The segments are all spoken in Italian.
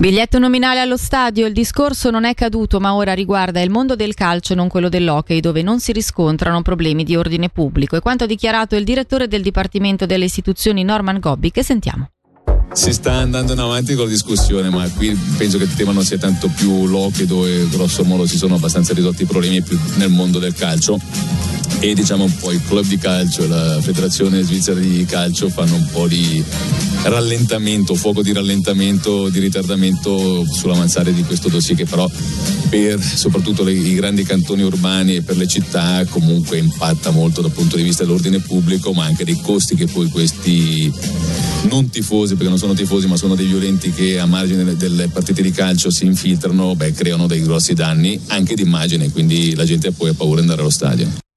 Biglietto nominale allo stadio, il discorso non è caduto ma ora riguarda il mondo del calcio e non quello dell'hockey dove non si riscontrano problemi di ordine pubblico. E quanto ha dichiarato il direttore del Dipartimento delle Istituzioni Norman Gobbi che sentiamo. Si sta andando in avanti con la discussione, ma qui penso che il tema non sia tanto più l'hockey dove grosso modo si sono abbastanza risolti i problemi nel mondo del calcio e diciamo un po' il club di calcio e la federazione svizzera di calcio fanno un po' di rallentamento, fuoco di rallentamento, di ritardamento sull'avanzare di questo dossier che però per soprattutto le, i grandi cantoni urbani e per le città comunque impatta molto dal punto di vista dell'ordine pubblico ma anche dei costi che poi questi non tifosi perché non sono tifosi ma sono dei violenti che a margine delle partite di calcio si infiltrano beh, creano dei grossi danni anche di immagine quindi la gente poi ha paura di andare allo stadio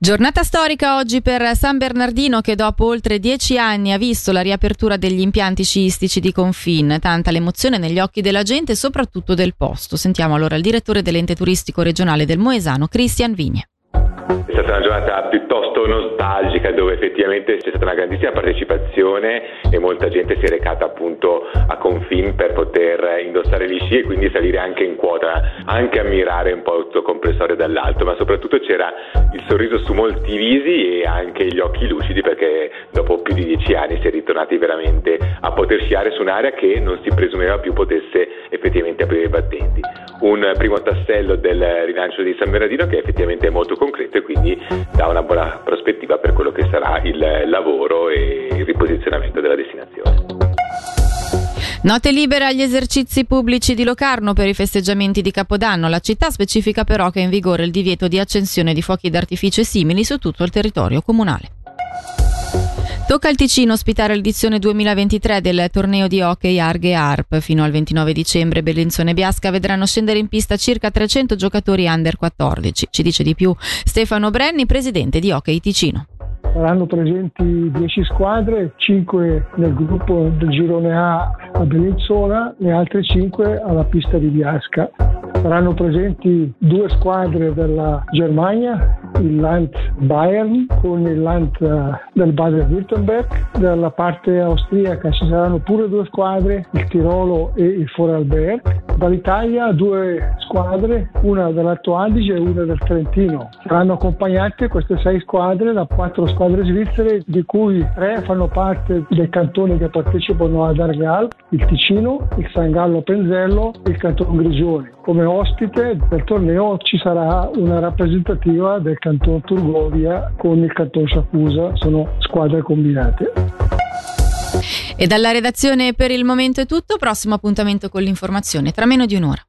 Giornata storica oggi per San Bernardino che dopo oltre dieci anni ha visto la riapertura degli impianti sciistici di Confin. Tanta l'emozione negli occhi della gente e soprattutto del posto. Sentiamo allora il direttore dell'ente turistico regionale del Moesano, Cristian Vigne. È stata una giornata piuttosto nostalgica dove effettivamente c'è stata una grandissima partecipazione e molta gente si è recata appunto a Confin per poter indossare gli sci e quindi salire anche in quota, anche ammirare un po' il suo comprensorio dall'alto, ma soprattutto c'era il sorriso su molti visi e anche gli occhi lucidi perché dopo più di dieci anni si è ritornati veramente a poter sciare su un'area che non si presumeva più potesse effettivamente aprire i battenti. Un primo tassello del rilancio di San Bernardino che effettivamente è molto concreto e quindi dà una buona prospettiva per quello che sarà il lavoro e il riposizionamento della destinazione. Note libere agli esercizi pubblici di Locarno per i festeggiamenti di Capodanno. La città specifica però che è in vigore il divieto di accensione di fuochi d'artificio simili su tutto il territorio comunale. Tocca al Ticino ospitare l'edizione 2023 del torneo di hockey Arghe Arp. Fino al 29 dicembre Bellinzone e Biasca vedranno scendere in pista circa 300 giocatori under 14. Ci dice di più Stefano Brenni, presidente di Hockey Ticino. Saranno presenti 10 squadre, 5 nel gruppo del girone A a Bellinzona, le altre 5 alla pista di Biasca. Saranno presenti due squadre della Germania, il Land Bayern con il Land uh, del Baden-Württemberg. Dalla parte austriaca ci saranno pure due squadre, il Tirolo e il Vorarlberg. Dall'Italia due squadre, una dell'Alto Adige e una del Trentino. Saranno accompagnate queste sei squadre da quattro squadre svizzere, di cui tre fanno parte dei cantoni che partecipano ad Argal, il Ticino, il San Gallo Penzello e il Canton Grigione. Come ospite del torneo ci sarà una rappresentativa del Canton Turgovia con il Canton Sciacusa, sono squadre combinate. E dalla redazione per il momento è tutto, prossimo appuntamento con l'informazione tra meno di un'ora.